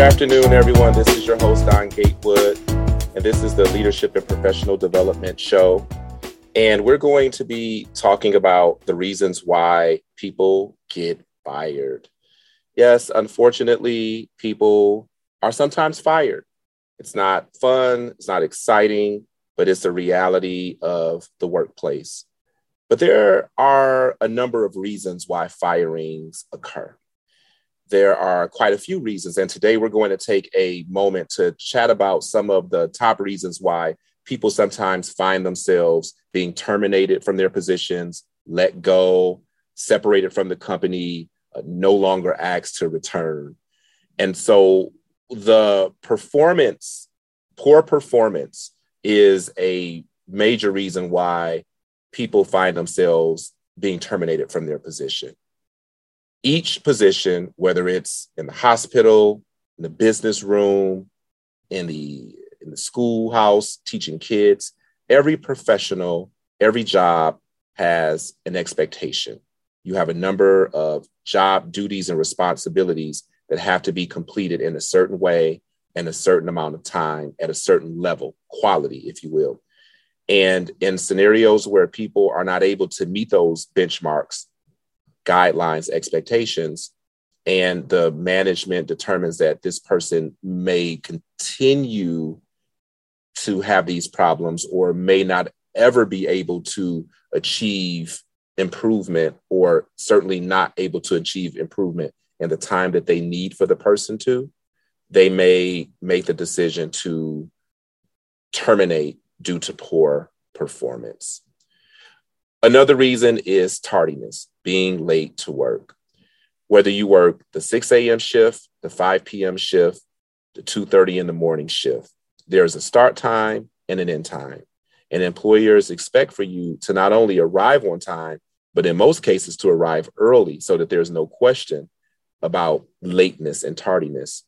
afternoon, everyone. This is your host, Don Gatewood, and this is the Leadership and Professional Development Show. And we're going to be talking about the reasons why people get fired. Yes, unfortunately, people are sometimes fired. It's not fun, it's not exciting, but it's a reality of the workplace. But there are a number of reasons why firings occur there are quite a few reasons. And today we're going to take a moment to chat about some of the top reasons why people sometimes find themselves being terminated from their positions, let go, separated from the company, uh, no longer asked to return. And so the performance, poor performance, is a major reason why people find themselves being terminated from their position each position, whether it's in the hospital, in the business room, in the in the schoolhouse, teaching kids, every professional, every job has an expectation. You have a number of job duties and responsibilities that have to be completed in a certain way and a certain amount of time at a certain level, quality, if you will. And in scenarios where people are not able to meet those benchmarks, guidelines, expectations, and the management determines that this person may continue to have these problems or may not ever be able to achieve improvement or certainly not able to achieve improvement in the time that they need for the person to, they may make the decision to terminate due to poor performance. Another reason is tardiness, being late to work. Whether you work the 6 a.m. shift, the 5 p.m. shift, the 2:30 in the morning shift, there's a start time and an end time. And employers expect for you to not only arrive on time, but in most cases to arrive early so that there's no question about lateness and tardiness.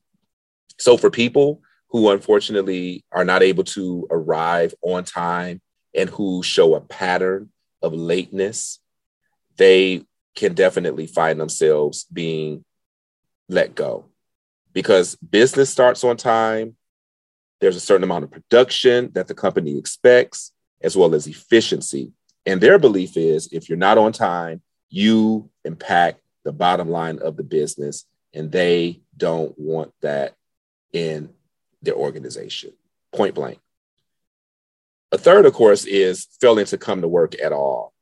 So for people who unfortunately are not able to arrive on time and who show a pattern of lateness, they can definitely find themselves being let go because business starts on time. There's a certain amount of production that the company expects, as well as efficiency. And their belief is if you're not on time, you impact the bottom line of the business, and they don't want that in their organization, point blank. A third, of course, is failing to come to work at all.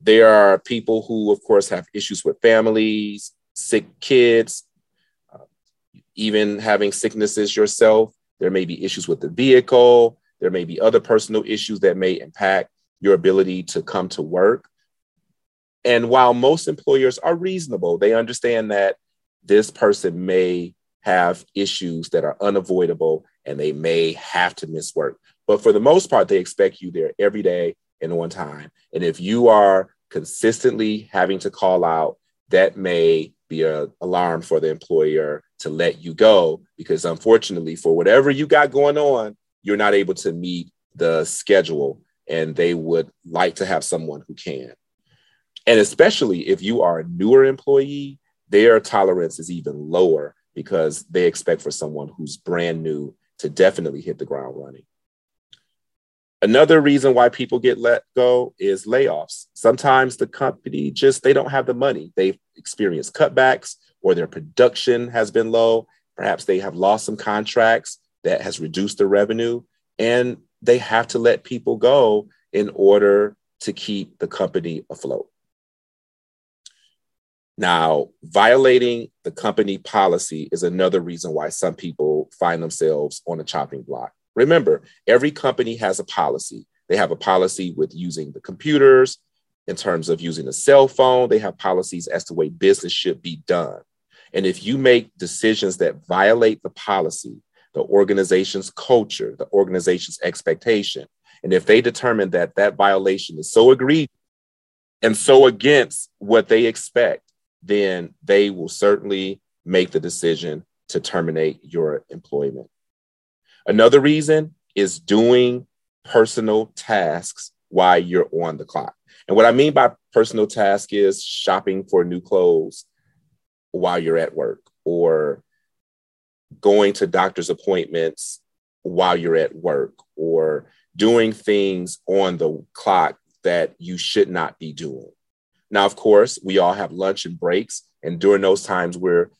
There are people who, of course, have issues with families, sick kids, uh, even having sicknesses yourself. There may be issues with the vehicle. There may be other personal issues that may impact your ability to come to work. And while most employers are reasonable, they understand that this person may have issues that are unavoidable and they may have to miss work. But for the most part, they expect you there every day and on time. And if you are consistently having to call out, that may be an alarm for the employer to let you go because unfortunately, for whatever you got going on, you're not able to meet the schedule and they would like to have someone who can. And especially if you are a newer employee, their tolerance is even lower because they expect for someone who's brand new to definitely hit the ground running. Another reason why people get let go is layoffs. Sometimes the company just they don't have the money. They've experienced cutbacks or their production has been low. Perhaps they have lost some contracts that has reduced the revenue and they have to let people go in order to keep the company afloat. Now, violating the company policy is another reason why some people find themselves on a chopping block. Remember, every company has a policy. They have a policy with using the computers, in terms of using a cell phone, they have policies as to way business should be done. And if you make decisions that violate the policy, the organization's culture, the organization's expectation, and if they determine that that violation is so egregious and so against what they expect, then they will certainly make the decision to terminate your employment. Another reason is doing personal tasks while you're on the clock. And what I mean by personal task is shopping for new clothes while you're at work or going to doctor's appointments while you're at work or doing things on the clock that you should not be doing. Now, of course, we all have lunch and breaks, and during those times, we're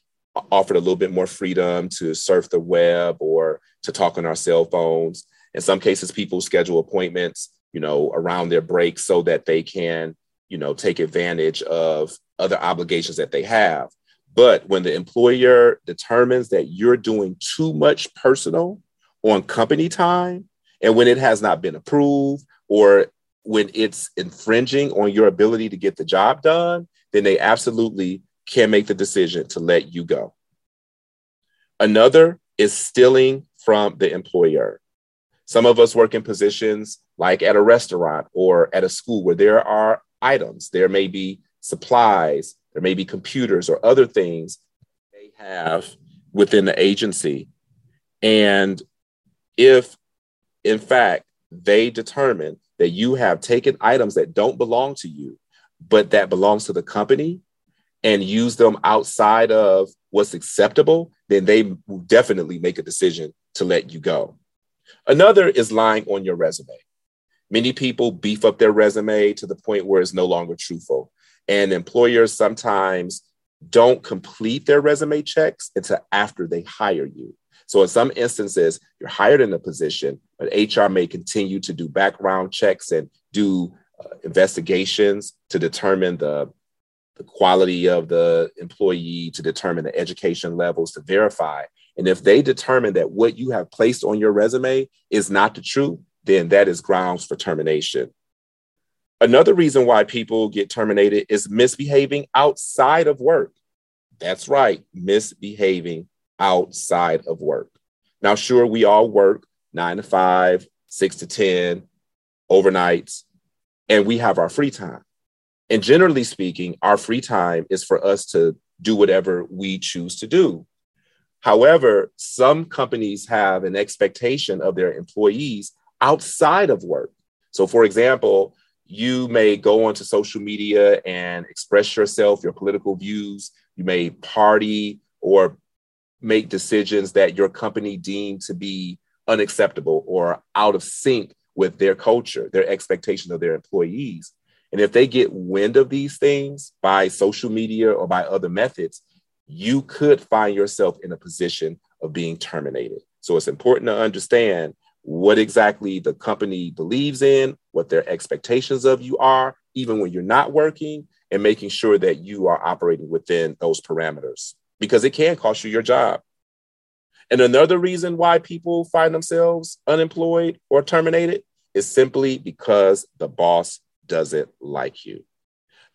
offered a little bit more freedom to surf the web or to talk on our cell phones. In some cases, people schedule appointments, you know, around their breaks so that they can, you know, take advantage of other obligations that they have. But when the employer determines that you're doing too much personal on company time, and when it has not been approved or when it's infringing on your ability to get the job done, then they absolutely can make the decision to let you go. Another is stealing from the employer. Some of us work in positions like at a restaurant or at a school where there are items, there may be supplies, there may be computers or other things they have within the agency. And if, in fact, they determine that you have taken items that don't belong to you, but that belongs to the company and use them outside of what's acceptable, then they will definitely make a decision to let you go. Another is lying on your resume. Many people beef up their resume to the point where it's no longer truthful. And employers sometimes don't complete their resume checks until after they hire you. So in some instances, you're hired in a position, but HR may continue to do background checks and do uh, investigations to determine the, the quality of the employee, to determine the education levels, to verify. And if they determine that what you have placed on your resume is not the truth, then that is grounds for termination. Another reason why people get terminated is misbehaving outside of work. That's right, misbehaving outside of work. Now, sure, we all work nine to five, six to 10, overnights, and we have our free time. And generally speaking, our free time is for us to do whatever we choose to do. However, some companies have an expectation of their employees outside of work. So, for example, you may go onto social media and express yourself, your political views. You may party or make decisions that your company deemed to be unacceptable or out of sync with their culture, their expectations of their employees. And if they get wind of these things by social media or by other methods, you could find yourself in a position of being terminated. So it's important to understand what exactly the company believes in, what their expectations of you are, even when you're not working, and making sure that you are operating within those parameters because it can cost you your job. And another reason why people find themselves unemployed or terminated is simply because the boss doesn't like you.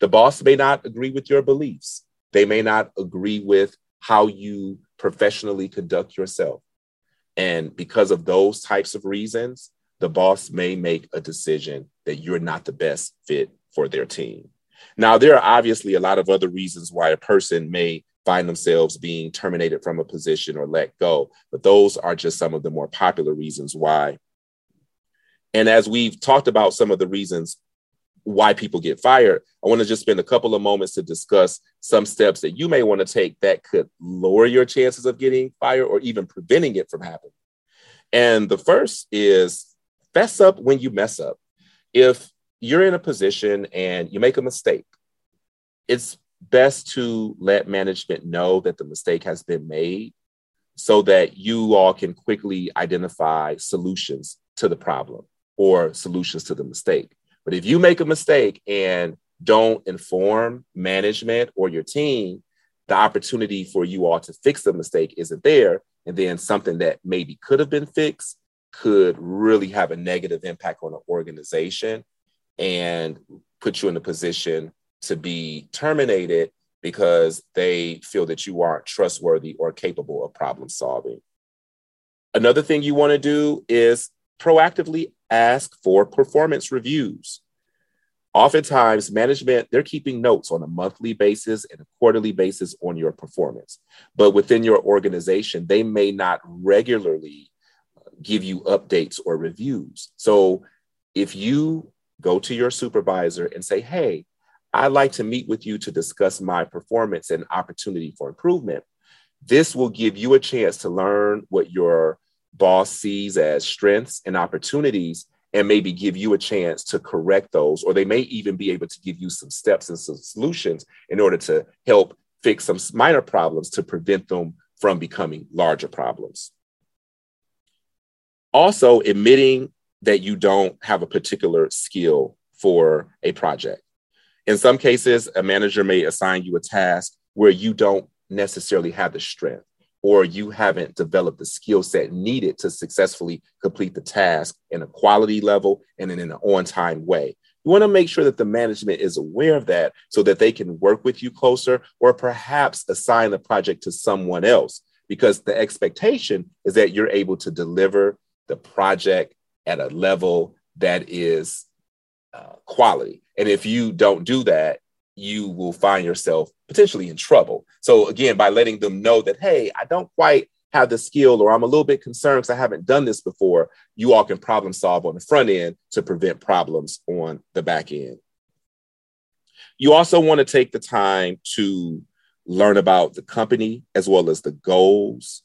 The boss may not agree with your beliefs. They may not agree with how you professionally conduct yourself. And because of those types of reasons, the boss may make a decision that you're not the best fit for their team. Now, there are obviously a lot of other reasons why a person may find themselves being terminated from a position or let go. But those are just some of the more popular reasons why. And as we've talked about some of the reasons why people get fired, I want to just spend a couple of moments to discuss some steps that you may want to take that could lower your chances of getting fired or even preventing it from happening. And the first is fess up when you mess up. If you're in a position and you make a mistake, it's best to let management know that the mistake has been made so that you all can quickly identify solutions to the problem or solutions to the mistake. But if you make a mistake and don't inform management or your team, the opportunity for you all to fix the mistake isn't there. And then something that maybe could have been fixed could really have a negative impact on the organization and put you in a position to be terminated because they feel that you aren't trustworthy or capable of problem solving. Another thing you want to do is proactively ask for performance reviews. Oftentimes, management, they're keeping notes on a monthly basis and a quarterly basis on your performance. But within your organization, they may not regularly uh, give you updates or reviews. So if you go to your supervisor and say, hey, I'd like to meet with you to discuss my performance and opportunity for improvement. This will give you a chance to learn what your boss sees as strengths and opportunities and maybe give you a chance to correct those, or they may even be able to give you some steps and some solutions in order to help fix some minor problems to prevent them from becoming larger problems. Also, admitting that you don't have a particular skill for a project. In some cases, a manager may assign you a task where you don't necessarily have the strength or you haven't developed the skill set needed to successfully complete the task in a quality level and in an on time way. You want to make sure that the management is aware of that so that they can work with you closer or perhaps assign the project to someone else because the expectation is that you're able to deliver the project at a level that is uh, quality. And if you don't do that, you will find yourself potentially in trouble. So, again, by letting them know that, hey, I don't quite have the skill, or I'm a little bit concerned because I haven't done this before, you all can problem solve on the front end to prevent problems on the back end. You also want to take the time to learn about the company as well as the goals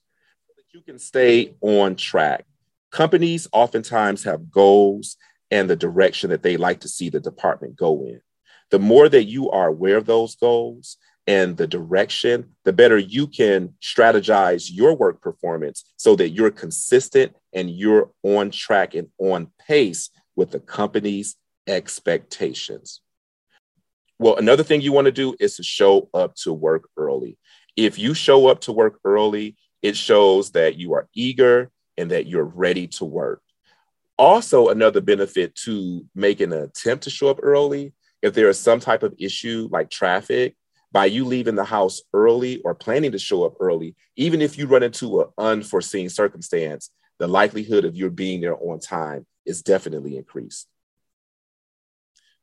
so that you can stay on track. Companies oftentimes have goals and the direction that they like to see the department go in. The more that you are aware of those goals and the direction, the better you can strategize your work performance so that you're consistent and you're on track and on pace with the company's expectations. Well, another thing you want to do is to show up to work early. If you show up to work early, it shows that you are eager and that you're ready to work. Also, another benefit to making an attempt to show up early, if there is some type of issue like traffic, by you leaving the house early or planning to show up early, even if you run into an unforeseen circumstance, the likelihood of your being there on time is definitely increased.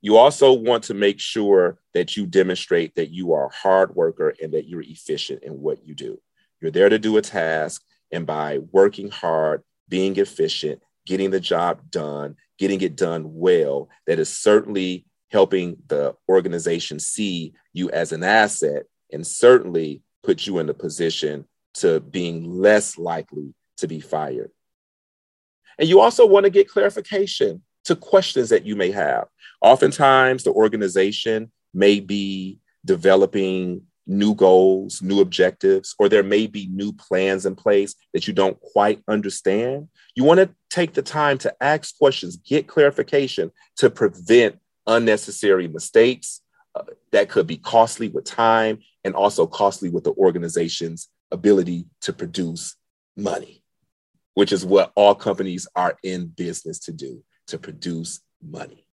You also want to make sure that you demonstrate that you are a hard worker and that you're efficient in what you do. You're there to do a task, and by working hard, being efficient, getting the job done, getting it done well, that is certainly helping the organization see you as an asset and certainly put you in a position to being less likely to be fired. And you also want to get clarification to questions that you may have. Oftentimes, the organization may be developing new goals, new objectives, or there may be new plans in place that you don't quite understand. You want to take the time to ask questions, get clarification to prevent unnecessary mistakes uh, that could be costly with time and also costly with the organization's ability to produce money, which is what all companies are in business to do to produce money.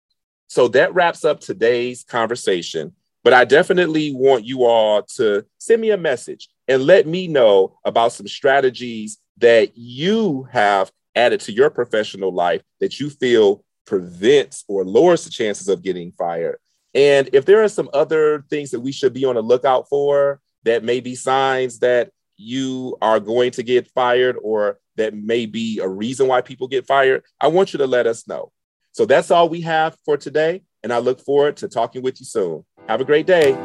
So that wraps up today's conversation. But I definitely want you all to send me a message and let me know about some strategies that you have added to your professional life that you feel prevents or lowers the chances of getting fired. And if there are some other things that we should be on the lookout for that may be signs that you are going to get fired or that may be a reason why people get fired, I want you to let us know. So that's all we have for today. And I look forward to talking with you soon. Have a great day.